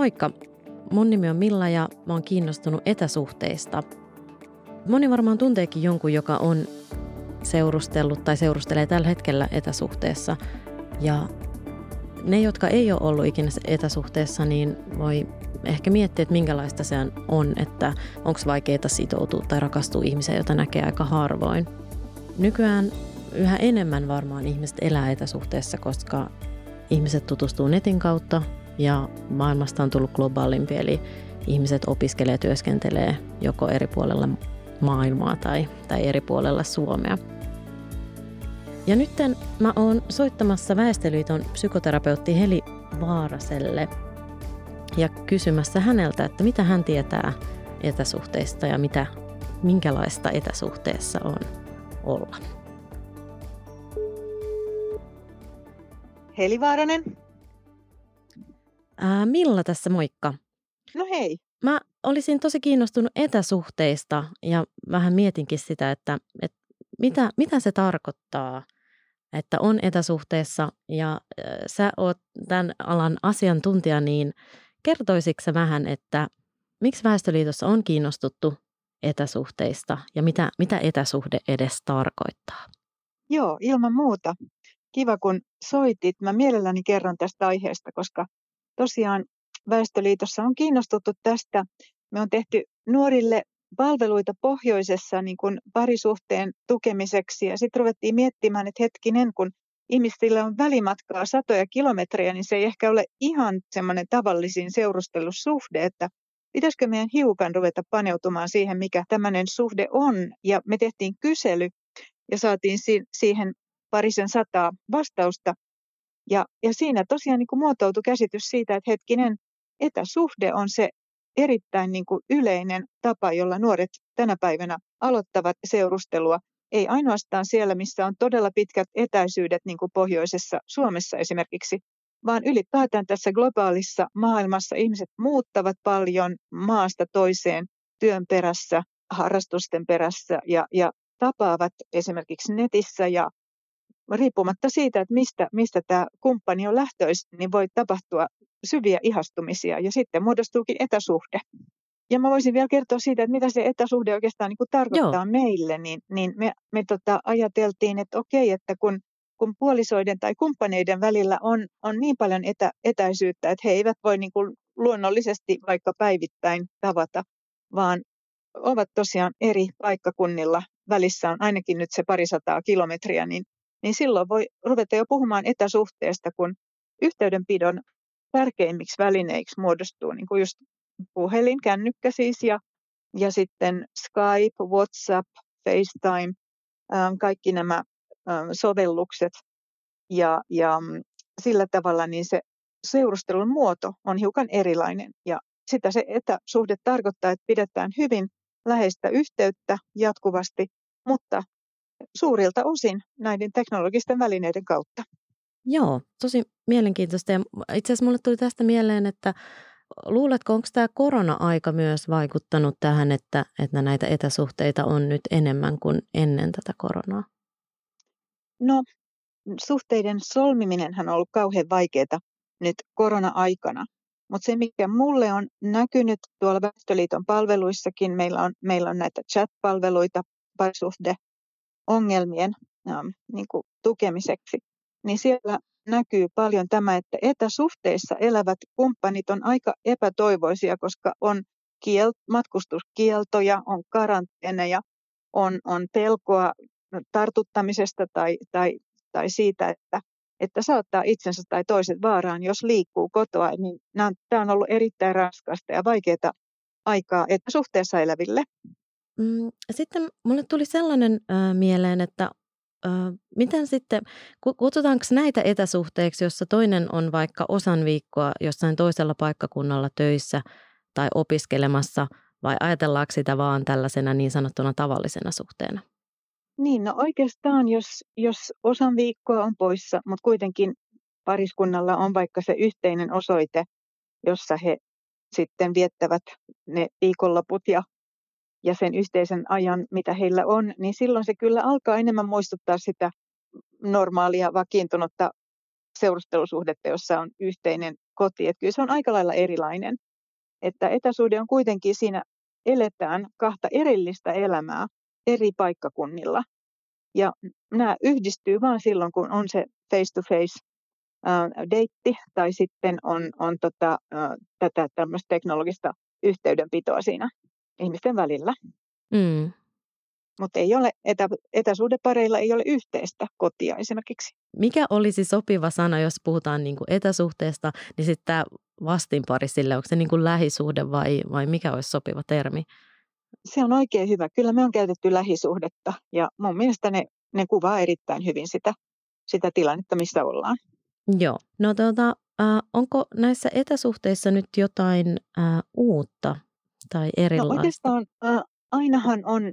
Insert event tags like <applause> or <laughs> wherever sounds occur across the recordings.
Moikka! Mun nimi on Milla ja mä oon kiinnostunut etäsuhteista. Moni varmaan tunteekin jonkun, joka on seurustellut tai seurustelee tällä hetkellä etäsuhteessa. Ja ne, jotka ei ole ollut ikinä etäsuhteessa, niin voi ehkä miettiä, että minkälaista se on, että onko vaikeaa sitoutua tai rakastua ihmiseen, jota näkee aika harvoin. Nykyään yhä enemmän varmaan ihmiset elää etäsuhteessa, koska ihmiset tutustuu netin kautta ja maailmasta on tullut globaalimpi, eli ihmiset opiskelee työskentelee joko eri puolella maailmaa tai, tai eri puolella Suomea. Ja nyt mä oon soittamassa Väestöliiton psykoterapeutti Heli Vaaraselle ja kysymässä häneltä, että mitä hän tietää etäsuhteista ja mitä, minkälaista etäsuhteessa on olla. Heli Vaaranen. Ää, Milla tässä moikka. No hei. Mä olisin tosi kiinnostunut etäsuhteista ja vähän mietinkin sitä, että, että mitä, mitä se tarkoittaa, että on etäsuhteessa ja sä oot tämän alan asiantuntija, niin kertoisitko sä vähän, että miksi Väestöliitossa on kiinnostuttu etäsuhteista ja mitä, mitä etäsuhde edes tarkoittaa? Joo, ilman muuta. Kiva kun soitit. Mä mielelläni kerron tästä aiheesta, koska tosiaan Väestöliitossa on kiinnostuttu tästä. Me on tehty nuorille palveluita pohjoisessa niin kuin parisuhteen tukemiseksi ja sitten ruvettiin miettimään, että hetkinen, kun ihmisillä on välimatkaa satoja kilometrejä, niin se ei ehkä ole ihan semmoinen tavallisin seurustelussuhde, että pitäisikö meidän hiukan ruveta paneutumaan siihen, mikä tämmöinen suhde on. Ja me tehtiin kysely ja saatiin siihen parisen sataa vastausta. Ja, ja siinä tosiaan niin kuin muotoutui käsitys siitä, että hetkinen, etäsuhde on se erittäin niin kuin yleinen tapa, jolla nuoret tänä päivänä aloittavat seurustelua. Ei ainoastaan siellä, missä on todella pitkät etäisyydet, niin kuin pohjoisessa Suomessa esimerkiksi, vaan ylipäätään tässä globaalissa maailmassa ihmiset muuttavat paljon maasta toiseen työn perässä, harrastusten perässä ja, ja tapaavat esimerkiksi netissä ja riippumatta siitä, että mistä, mistä tämä kumppani on lähtöisin, niin voi tapahtua syviä ihastumisia ja sitten muodostuukin etäsuhde. Ja mä voisin vielä kertoa siitä, että mitä se etäsuhde oikeastaan niin kuin tarkoittaa Joo. meille, niin, niin me, me tota ajateltiin, että okei, että kun, kun puolisoiden tai kumppaneiden välillä on, on niin paljon etä, etäisyyttä, että he eivät voi niin kuin luonnollisesti vaikka päivittäin tavata, vaan ovat tosiaan eri paikkakunnilla, välissä on ainakin nyt se parisataa kilometriä, niin niin silloin voi ruveta jo puhumaan etäsuhteesta, kun yhteydenpidon tärkeimmiksi välineiksi muodostuu niin kuin just puhelin, kännykkä siis, ja, ja sitten Skype, WhatsApp, FaceTime, ähm, kaikki nämä ähm, sovellukset. Ja, ja mm, sillä tavalla niin se seurustelun muoto on hiukan erilainen. Ja sitä se etäsuhde tarkoittaa, että pidetään hyvin läheistä yhteyttä jatkuvasti, mutta suurilta osin näiden teknologisten välineiden kautta. Joo, tosi mielenkiintoista. Ja itse asiassa mulle tuli tästä mieleen, että luuletko, onko tämä korona-aika myös vaikuttanut tähän, että, että näitä etäsuhteita on nyt enemmän kuin ennen tätä koronaa? No, suhteiden solmiminen on ollut kauhean vaikeaa nyt korona-aikana. Mutta se, mikä mulle on näkynyt tuolla Väestöliiton palveluissakin, meillä on, meillä on näitä chat-palveluita, parisuhde ongelmien ähm, niin kuin tukemiseksi, niin siellä näkyy paljon tämä, että etäsuhteissa elävät kumppanit on aika epätoivoisia, koska on kiel, matkustuskieltoja, on karanteeneja, on, on pelkoa tartuttamisesta tai, tai, tai siitä, että, että saattaa itsensä tai toiset vaaraan, jos liikkuu kotoa. Niin tämä on ollut erittäin raskasta ja vaikeaa aikaa etäsuhteessa eläville. Mm, sitten mulle tuli sellainen äh, mieleen, että miten sitten, kutsutaanko näitä etäsuhteiksi, jossa toinen on vaikka osan viikkoa jossain toisella paikkakunnalla töissä tai opiskelemassa, vai ajatellaanko sitä vaan tällaisena niin sanottuna tavallisena suhteena? Niin, no oikeastaan jos, jos osan viikkoa on poissa, mutta kuitenkin pariskunnalla on vaikka se yhteinen osoite, jossa he sitten viettävät ne viikonloput ja ja sen yhteisen ajan, mitä heillä on, niin silloin se kyllä alkaa enemmän muistuttaa sitä normaalia vakiintunutta seurustelusuhdetta, jossa on yhteinen koti. Että kyllä se on aika lailla erilainen. Että etäsuhde on kuitenkin siinä eletään kahta erillistä elämää eri paikkakunnilla. Ja nämä yhdistyy vain silloin, kun on se face-to-face deitti tai sitten on, on tota, tätä tämmöistä teknologista yhteydenpitoa siinä ihmisten välillä. Mm. Mutta ei ole, etä, etäsuhdepareilla ei ole yhteistä kotia esimerkiksi. Mikä olisi sopiva sana, jos puhutaan niin kuin etäsuhteesta, niin sitten tämä vastinpari sille, onko se niin kuin lähisuhde vai, vai mikä olisi sopiva termi? Se on oikein hyvä. Kyllä me on käytetty lähisuhdetta ja mun mielestä ne, ne kuvaa erittäin hyvin sitä, sitä tilannetta, missä ollaan. Joo. No tuota, äh, onko näissä etäsuhteissa nyt jotain äh, uutta tai erilaista? No oikeastaan äh, ainahan on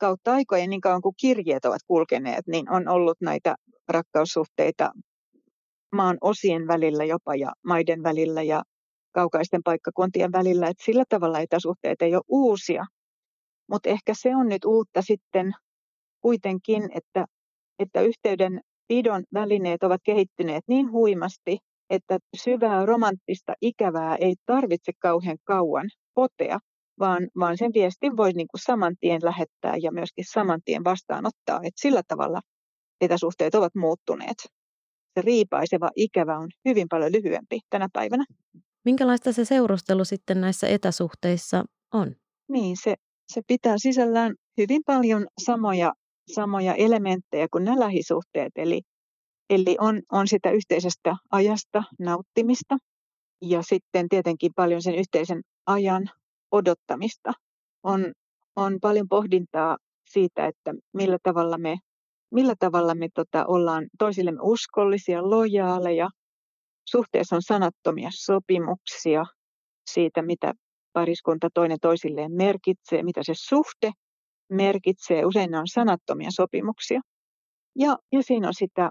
kautta aikojen, niin kauan kuin kirjeet ovat kulkeneet, niin on ollut näitä rakkaussuhteita maan osien välillä jopa ja maiden välillä ja kaukaisten paikkakuntien välillä. Että sillä tavalla etäsuhteet ei ole uusia. Mutta ehkä se on nyt uutta sitten kuitenkin, että, että yhteyden pidon välineet ovat kehittyneet niin huimasti, että syvää romanttista ikävää ei tarvitse kauhean kauan potea, vaan, vaan sen viestin voi niin kuin saman tien lähettää ja myöskin saman tien vastaanottaa. Et sillä tavalla etäsuhteet ovat muuttuneet. Se riipaiseva ikävä on hyvin paljon lyhyempi tänä päivänä. Minkälaista se seurustelu sitten näissä etäsuhteissa on? Niin, se, se pitää sisällään hyvin paljon samoja, samoja elementtejä kuin nämä lähisuhteet. Eli, eli on, on sitä yhteisestä ajasta nauttimista ja sitten tietenkin paljon sen yhteisen ajan odottamista. On, on paljon pohdintaa siitä, että millä tavalla me, millä tavalla me tota, ollaan toisillemme uskollisia, lojaaleja. Suhteessa on sanattomia sopimuksia siitä, mitä pariskunta toinen toisilleen merkitsee, mitä se suhde merkitsee. Usein ne on sanattomia sopimuksia. Ja, ja siinä on sitä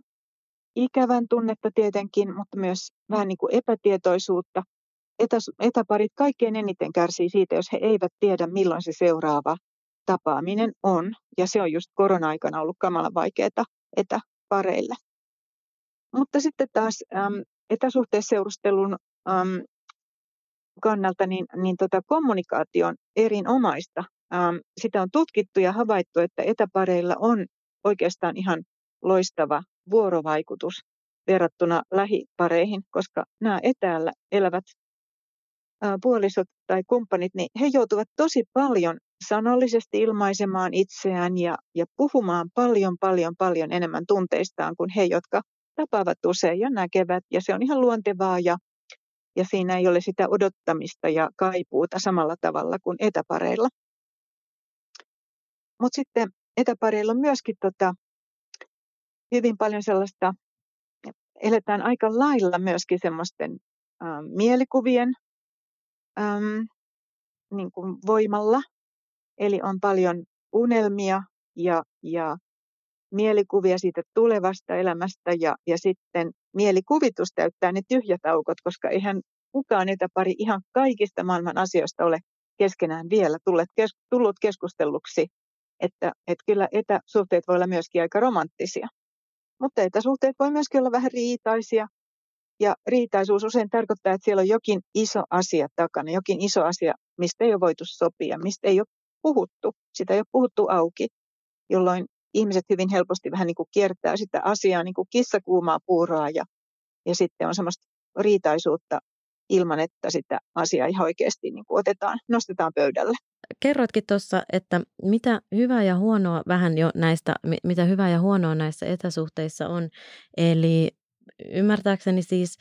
ikävän tunnetta tietenkin, mutta myös vähän niin kuin epätietoisuutta – etä, etäparit kaikkein eniten kärsii siitä, jos he eivät tiedä, milloin se seuraava tapaaminen on. Ja se on just korona-aikana ollut kamalan vaikeaa etäpareille. Mutta sitten taas äm, etäsuhteisseurustelun äm, kannalta niin, niin tota, kommunikaatio on erinomaista. Äm, sitä on tutkittu ja havaittu, että etäpareilla on oikeastaan ihan loistava vuorovaikutus verrattuna lähipareihin, koska nämä etäällä elävät puolisot tai kumppanit, niin he joutuvat tosi paljon sanallisesti ilmaisemaan itseään ja, ja puhumaan paljon, paljon, paljon enemmän tunteistaan kuin he, jotka tapaavat usein ja näkevät. Ja se on ihan luontevaa ja, ja siinä ei ole sitä odottamista ja kaipuuta samalla tavalla kuin etäpareilla. Mutta sitten etäpareilla on myöskin tota, hyvin paljon sellaista, eletään aika lailla myöskin semmoisten mielikuvien äm, niin kuin voimalla. Eli on paljon unelmia ja, ja mielikuvia siitä tulevasta elämästä ja, ja sitten mielikuvitus täyttää ne tyhjät aukot, koska eihän kukaan etäpari ihan kaikista maailman asioista ole keskenään vielä tullut, kes, tullut keskustelluksi, että, että kyllä etäsuhteet voi olla myöskin aika romanttisia. Mutta etäsuhteet voi myöskin olla vähän riitaisia ja riitaisuus usein tarkoittaa, että siellä on jokin iso asia takana, jokin iso asia, mistä ei ole voitu sopia, mistä ei ole puhuttu, sitä ei ole puhuttu auki, jolloin ihmiset hyvin helposti vähän niin kuin kiertää sitä asiaa niin kuin kissa kuumaa puuroa ja, ja sitten on semmoista riitaisuutta ilman, että sitä asiaa ihan oikeasti niin kuin otetaan, nostetaan pöydälle. Kerroitkin tuossa, että mitä hyvää ja huonoa vähän jo näistä, mitä hyvää ja huonoa näissä etäsuhteissa on. Eli ymmärtääkseni siis,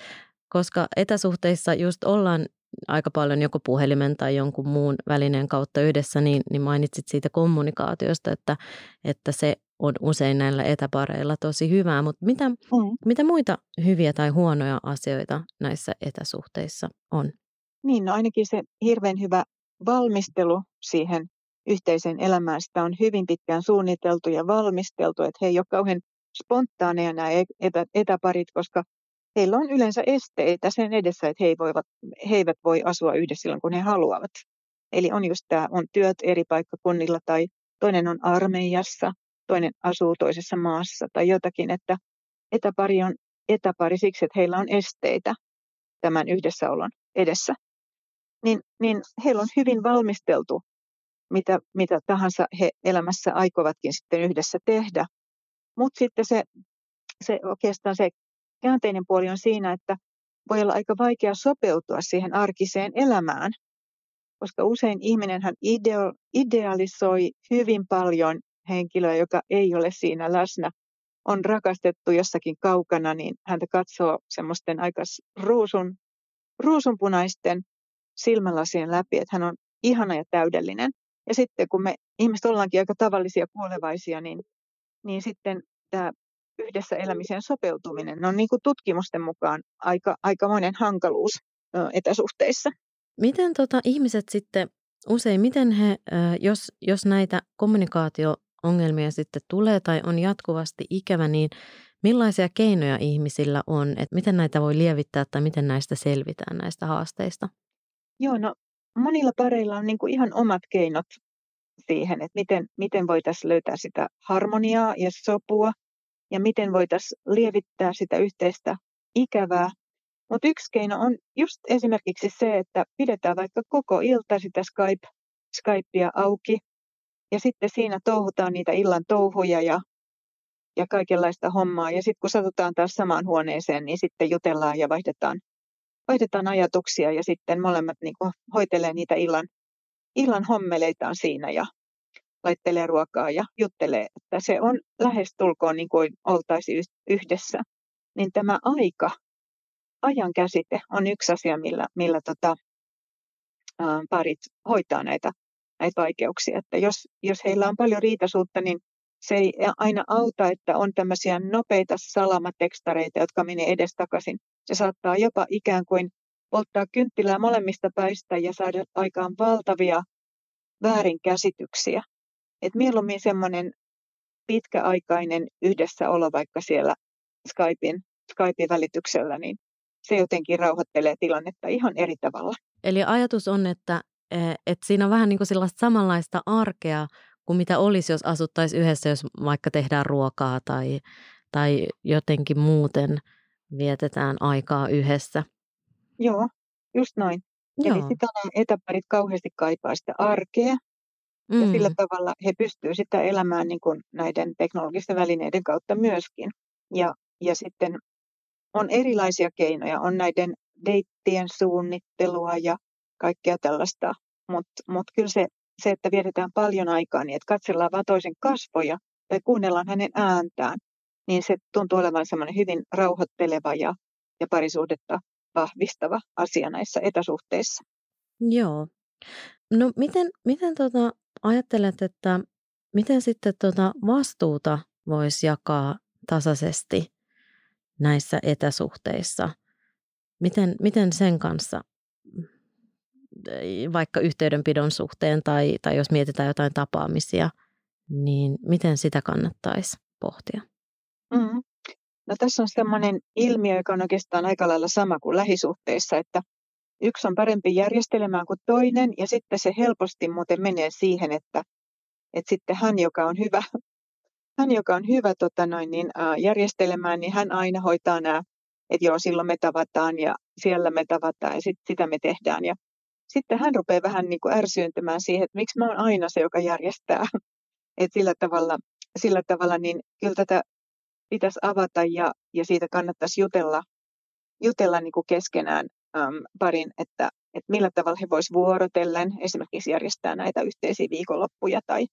koska etäsuhteissa just ollaan aika paljon joko puhelimen tai jonkun muun välineen kautta yhdessä, niin, niin mainitsit siitä kommunikaatiosta, että, että se on usein näillä etäpareilla tosi hyvää. Mutta mitä, mm. mitä muita hyviä tai huonoja asioita näissä etäsuhteissa on? Niin, no ainakin se hirveän hyvä valmistelu siihen yhteiseen elämään. Sitä on hyvin pitkään suunniteltu ja valmisteltu, että he ei ole kauhean spontaaneja nämä etä, etäparit, koska heillä on yleensä esteitä sen edessä, että he, voivat, he eivät voi asua yhdessä silloin, kun he haluavat. Eli on just tämä, on työt eri paikkakunnilla tai toinen on armeijassa, toinen asuu toisessa maassa tai jotakin, että etäpari on etäpari siksi, että heillä on esteitä. tämän yhdessäolon edessä, niin, niin heillä on hyvin valmisteltu, mitä, mitä tahansa he elämässä aikovatkin sitten yhdessä tehdä. Mutta sitten se, se oikeastaan se käänteinen puoli on siinä, että voi olla aika vaikea sopeutua siihen arkiseen elämään, koska usein ihminenhän ideo, idealisoi hyvin paljon henkilöä, joka ei ole siinä läsnä, on rakastettu jossakin kaukana, niin häntä katsoo semmoisten aika ruusun, ruusunpunaisten silmälasien läpi, että hän on ihana ja täydellinen. Ja sitten kun me ihmiset ollaankin aika tavallisia kuolevaisia, niin, niin sitten tämä yhdessä elämiseen sopeutuminen on niin kuin tutkimusten mukaan aika, aikamoinen hankaluus etäsuhteissa. Miten tota, ihmiset sitten usein, miten he, jos, jos näitä kommunikaatio-ongelmia sitten tulee tai on jatkuvasti ikävä, niin millaisia keinoja ihmisillä on, että miten näitä voi lievittää tai miten näistä selvitään näistä haasteista? Joo, no monilla pareilla on niin kuin ihan omat keinot siihen, että miten, miten voitaisiin löytää sitä harmoniaa ja sopua ja miten voitaisiin lievittää sitä yhteistä ikävää. Mutta yksi keino on just esimerkiksi se, että pidetään vaikka koko ilta sitä Skype, Skypea auki ja sitten siinä touhutaan niitä illan touhuja ja, ja kaikenlaista hommaa. Ja sitten kun satutaan taas samaan huoneeseen, niin sitten jutellaan ja vaihdetaan, vaihdetaan ajatuksia ja sitten molemmat niin hoitelee niitä illan, illan hommeleitaan siinä ja laittelee ruokaa ja juttelee, että se on lähestulkoon niin kuin oltaisiin yhdessä. Niin tämä aika, ajan käsite on yksi asia, millä, millä tota, ää, parit hoitaa näitä, näitä vaikeuksia. Että jos, jos heillä on paljon riitasuutta, niin se ei aina auta, että on tämmöisiä nopeita salamatekstareita, jotka menee edestakaisin. Se saattaa jopa ikään kuin polttaa kynttilää molemmista päistä ja saada aikaan valtavia väärinkäsityksiä. Et mieluummin semmoinen pitkäaikainen yhdessäolo vaikka siellä Skypein, Skypein välityksellä, niin se jotenkin rauhoittelee tilannetta ihan eri tavalla. Eli ajatus on, että, eh, että siinä on vähän niin kuin sellaista samanlaista arkea kuin mitä olisi, jos asuttaisiin yhdessä, jos vaikka tehdään ruokaa tai, tai jotenkin muuten vietetään aikaa yhdessä. Joo, just noin. Joo. Eli sitä nämä etäparit kauheasti kaipaa sitä arkea, Mm. Ja sillä tavalla he pystyvät sitä elämään niin kuin näiden teknologisten välineiden kautta myöskin. Ja, ja sitten on erilaisia keinoja, on näiden deittien suunnittelua ja kaikkea tällaista, mutta mut kyllä se, se, että vietetään paljon aikaa niin, että katsellaan vaan toisen kasvoja tai kuunnellaan hänen ääntään, niin se tuntuu olevan semmoinen hyvin rauhoitteleva ja, ja parisuhdetta vahvistava asia näissä etäsuhteissa. Joo. No miten, miten tota, ajattelet, että miten sitten tuota vastuuta voisi jakaa tasaisesti näissä etäsuhteissa? Miten, miten sen kanssa, vaikka yhteydenpidon suhteen tai, tai jos mietitään jotain tapaamisia, niin miten sitä kannattaisi pohtia? No tässä on sellainen ilmiö, joka on oikeastaan aika lailla sama kuin lähisuhteissa, että yksi on parempi järjestelemään kuin toinen ja sitten se helposti muuten menee siihen, että, että sitten hän, joka on hyvä, hän, joka on hyvä tota noin, niin, ää, järjestelemään, niin hän aina hoitaa nämä, että joo, silloin me tavataan ja siellä me tavataan ja sit, sitä me tehdään. Ja sitten hän rupeaa vähän niin kuin ärsyyntymään siihen, että miksi mä oon aina se, joka järjestää. Et sillä tavalla, sillä tavalla niin kyllä tätä pitäisi avata ja, ja siitä kannattaisi jutella, jutella niin kuin keskenään äm, parin, että, että millä tavalla he voisivat vuorotellen esimerkiksi järjestää näitä yhteisiä viikonloppuja tai,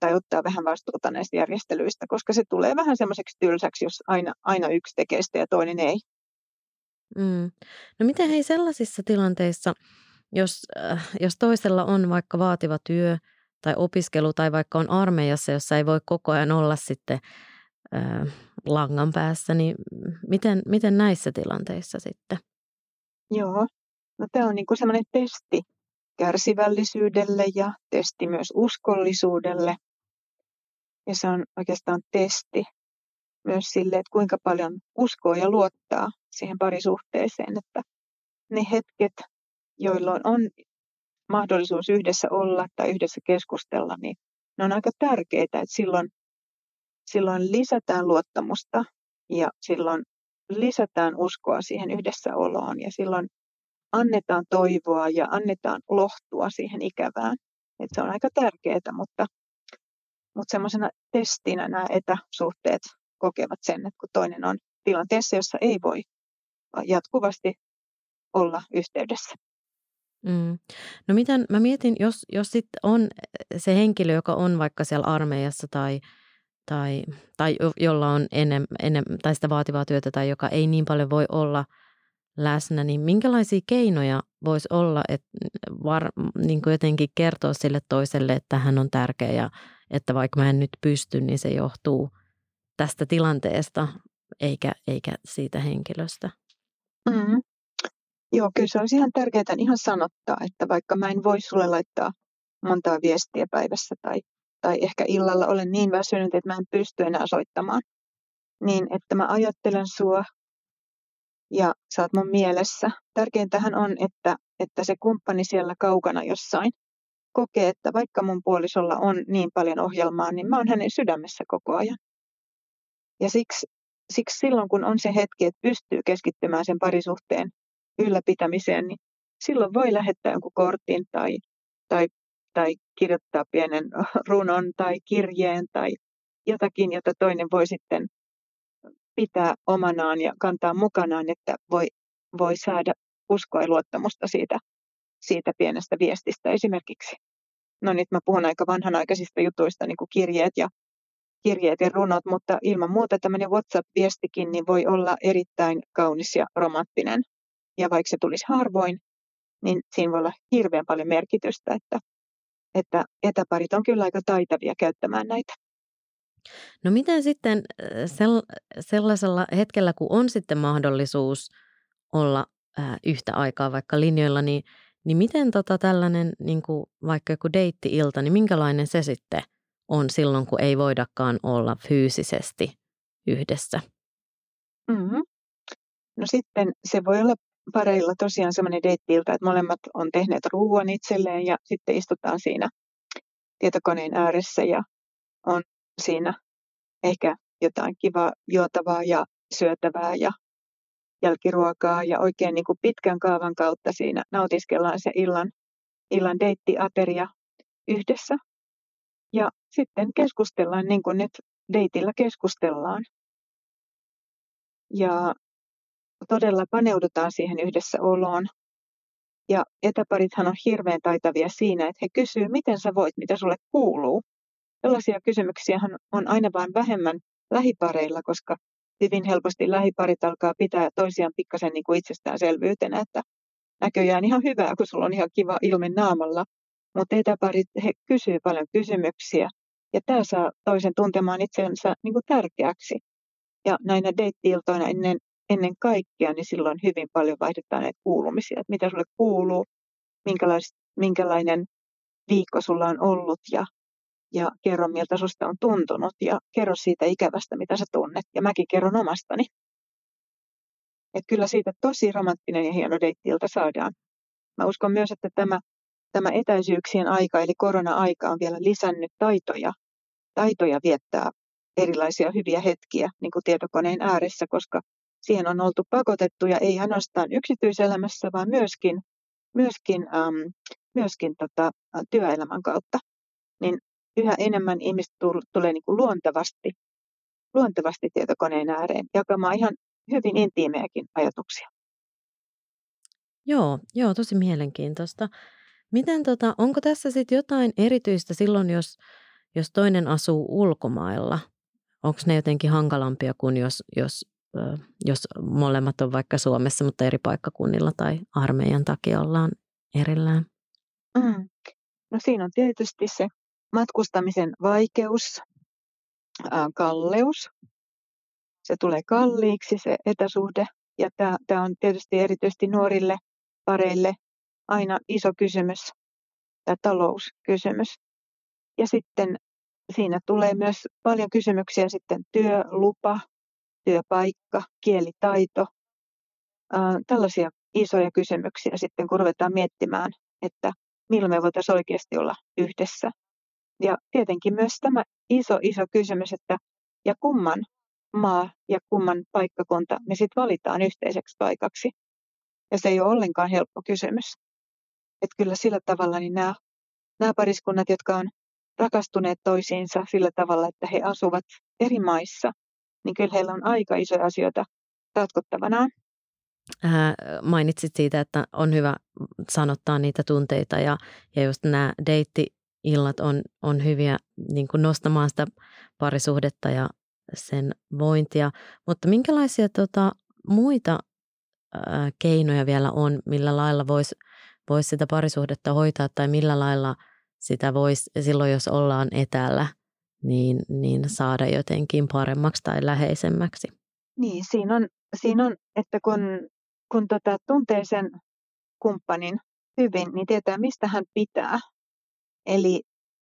tai ottaa vähän vastuuta näistä järjestelyistä, koska se tulee vähän semmoiseksi tylsäksi, jos aina, aina yksi tekee sitä ja toinen ei. Mm. No miten hei sellaisissa tilanteissa, jos, äh, jos toisella on vaikka vaativa työ tai opiskelu tai vaikka on armeijassa, jossa ei voi koko ajan olla sitten langan päässä, niin miten, miten näissä tilanteissa sitten? Joo, no tämä on niin kuin sellainen testi kärsivällisyydelle ja testi myös uskollisuudelle. Ja se on oikeastaan testi myös sille, että kuinka paljon uskoo ja luottaa siihen parisuhteeseen, että ne hetket, jolloin on mahdollisuus yhdessä olla tai yhdessä keskustella, niin ne on aika tärkeitä, että silloin, silloin lisätään luottamusta ja silloin lisätään uskoa siihen yhdessäoloon ja silloin annetaan toivoa ja annetaan lohtua siihen ikävään. Et se on aika tärkeää, mutta, mutta semmoisena testinä nämä etäsuhteet kokevat sen, että kun toinen on tilanteessa, jossa ei voi jatkuvasti olla yhteydessä. Mm. No miten, mä mietin, jos, jos sit on se henkilö, joka on vaikka siellä armeijassa tai, tai, tai jolla on enem, enem, tai sitä vaativaa työtä tai joka ei niin paljon voi olla läsnä, niin minkälaisia keinoja voisi olla, että var, niin kuin jotenkin kertoa sille toiselle, että hän on tärkeä ja että vaikka mä en nyt pysty, niin se johtuu tästä tilanteesta eikä, eikä siitä henkilöstä. Mm. Joo, kyllä se olisi ihan tärkeää ihan sanottaa, että vaikka mä en voi sulle laittaa montaa viestiä päivässä tai, tai ehkä illalla olen niin väsynyt, että mä en pysty enää soittamaan, niin että mä ajattelen sua ja sä oot mun mielessä. Tärkeintähän on, että, että se kumppani siellä kaukana jossain kokee, että vaikka mun puolisolla on niin paljon ohjelmaa, niin mä oon hänen sydämessä koko ajan. Ja siksi, siksi silloin, kun on se hetki, että pystyy keskittymään sen parisuhteen ylläpitämiseen, niin silloin voi lähettää jonkun kortin tai, tai, tai kirjoittaa pienen <laughs> runon tai kirjeen tai jotakin, jota toinen voi sitten pitää omanaan ja kantaa mukanaan, että voi, voi saada uskoa ja luottamusta siitä, siitä pienestä viestistä esimerkiksi. No nyt mä puhun aika vanhanaikaisista jutuista, niin kuin kirjeet ja, kirjeet ja runot, mutta ilman muuta tämmöinen WhatsApp-viestikin niin voi olla erittäin kaunis ja romanttinen ja vaikka se tulisi harvoin, niin siinä voi olla hirveän paljon merkitystä, että, että etäparit on kyllä aika taitavia käyttämään näitä. No miten sitten sellaisella hetkellä, kun on sitten mahdollisuus olla yhtä aikaa vaikka linjoilla, niin, niin miten tota tällainen niin kuin vaikka joku deitti-ilta, niin minkälainen se sitten on silloin, kun ei voidakaan olla fyysisesti yhdessä? Mm-hmm. No sitten se voi olla pareilla tosiaan semmoinen deittiiltä, että molemmat on tehneet ruoan itselleen ja sitten istutaan siinä tietokoneen ääressä ja on siinä ehkä jotain kivaa juotavaa ja syötävää ja jälkiruokaa ja oikein niin kuin pitkän kaavan kautta siinä nautiskellaan se illan, illan deittiateria yhdessä. Ja sitten keskustellaan niin kuin nyt deitillä keskustellaan. Ja todella paneudutaan siihen yhdessä oloon. Ja etäparithan on hirveän taitavia siinä, että he kysyvät, miten sä voit, mitä sulle kuuluu. Tällaisia kysymyksiä on aina vain vähemmän lähipareilla, koska hyvin helposti lähiparit alkaa pitää toisiaan pikkasen niin kuin itsestäänselvyytenä, että näköjään ihan hyvää, kun sulla on ihan kiva ilme naamalla. Mutta etäparit, he kysyvät paljon kysymyksiä ja tämä saa toisen tuntemaan itsensä niin kuin tärkeäksi. Ja näinä deittiiltoina ennen ennen kaikkea, niin silloin hyvin paljon vaihdetaan näitä kuulumisia, että mitä sulle kuuluu, minkälainen viikko sulla on ollut ja, ja kerro miltä susta on tuntunut ja kerro siitä ikävästä, mitä sä tunnet. Ja mäkin kerron omastani. Että kyllä siitä tosi romanttinen ja hieno deittiltä saadaan. Mä uskon myös, että tämä, tämä etäisyyksien aika, eli korona-aika on vielä lisännyt taitoja, taitoja viettää erilaisia hyviä hetkiä niin kuin tietokoneen ääressä, koska siihen on oltu pakotettuja ei ainoastaan yksityiselämässä, vaan myöskin, myöskin, ähm, myöskin tota, työelämän kautta. Niin yhä enemmän ihmiset tulee niin kuin luontevasti, luontevasti tietokoneen ääreen jakamaan ihan hyvin intiimejäkin ajatuksia. Joo, joo, tosi mielenkiintoista. Miten tota, onko tässä sitten jotain erityistä silloin, jos, jos toinen asuu ulkomailla? Onko ne jotenkin hankalampia kuin jos, jos jos molemmat on vaikka Suomessa, mutta eri paikkakunnilla tai armeijan takia ollaan erillään? Mm. No siinä on tietysti se matkustamisen vaikeus, kalleus. Se tulee kalliiksi se etäsuhde ja tämä on tietysti erityisesti nuorille pareille aina iso kysymys, tämä talouskysymys. Ja sitten siinä tulee myös paljon kysymyksiä sitten työlupa, työpaikka, kielitaito, tällaisia isoja kysymyksiä sitten, kun ruvetaan miettimään, että milloin me voitaisiin oikeasti olla yhdessä. Ja tietenkin myös tämä iso, iso kysymys, että ja kumman maa ja kumman paikkakunta me sitten valitaan yhteiseksi paikaksi. Ja se ei ole ollenkaan helppo kysymys. Että kyllä sillä tavalla niin nämä, nämä pariskunnat, jotka on rakastuneet toisiinsa sillä tavalla, että he asuvat eri maissa, niin kyllä heillä on aika isoja asioita ratkottavanaan. Ää, mainitsit siitä, että on hyvä sanottaa niitä tunteita ja, ja just nämä deitti-illat on, on hyviä niin kuin nostamaan sitä parisuhdetta ja sen vointia. Mutta minkälaisia tota, muita ää, keinoja vielä on, millä lailla voisi vois sitä parisuhdetta hoitaa tai millä lailla sitä voisi silloin, jos ollaan etäällä, niin, niin saada jotenkin paremmaksi tai läheisemmäksi? Niin, siinä on, siinä on että kun, kun tota, tuntee sen kumppanin hyvin, niin tietää, mistä hän pitää. Eli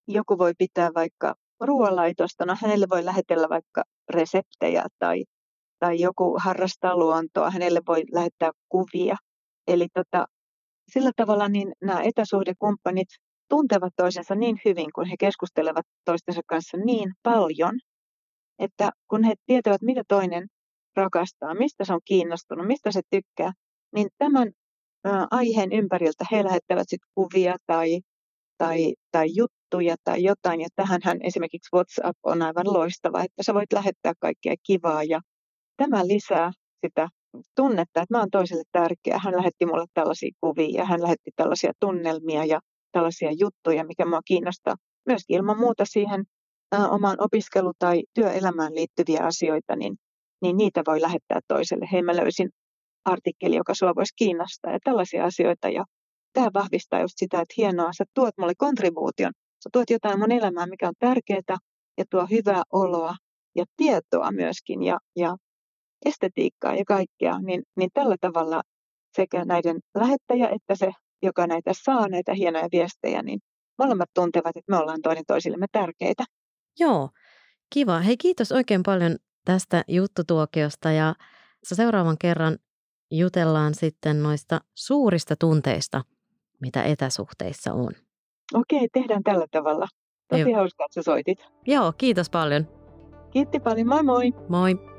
joku voi pitää vaikka ruoanlaitosta, no hänelle voi lähetellä vaikka reseptejä tai, tai joku harrastaa luontoa, hänelle voi lähettää kuvia. Eli tota, sillä tavalla niin nämä etäsuhdekumppanit tuntevat toisensa niin hyvin, kun he keskustelevat toistensa kanssa niin paljon, että kun he tietävät, mitä toinen rakastaa, mistä se on kiinnostunut, mistä se tykkää, niin tämän aiheen ympäriltä he lähettävät sitten kuvia tai, tai, tai juttuja tai jotain. Ja tähänhän esimerkiksi WhatsApp on aivan loistava, että sä voit lähettää kaikkea kivaa ja tämä lisää sitä tunnetta, että mä oon toiselle tärkeä. Hän lähetti mulle tällaisia kuvia ja hän lähetti tällaisia tunnelmia ja tällaisia juttuja, mikä mua kiinnostaa. Myöskin ilman muuta siihen ä, omaan opiskelu- tai työelämään liittyviä asioita, niin niin niitä voi lähettää toiselle. Hei, mä löysin artikkeli, joka sua voisi kiinnostaa ja tällaisia asioita. Ja tämä vahvistaa just sitä, että hienoa, sä tuot mulle kontribuution. Sä tuot jotain mun elämään, mikä on tärkeää ja tuo hyvää oloa ja tietoa myöskin ja, ja estetiikkaa ja kaikkea. Niin, niin tällä tavalla sekä näiden lähettäjä että se, joka näitä saa, näitä hienoja viestejä, niin molemmat tuntevat, että me ollaan toinen toisillemme tärkeitä. Joo, kiva. Hei kiitos oikein paljon tästä juttutuokiosta ja seuraavan kerran jutellaan sitten noista suurista tunteista, mitä etäsuhteissa on. Okei, tehdään tällä tavalla. Tosi Joo. hauskaa, että sä soitit. Joo, kiitos paljon. Kiitti paljon, moi moi. Moi.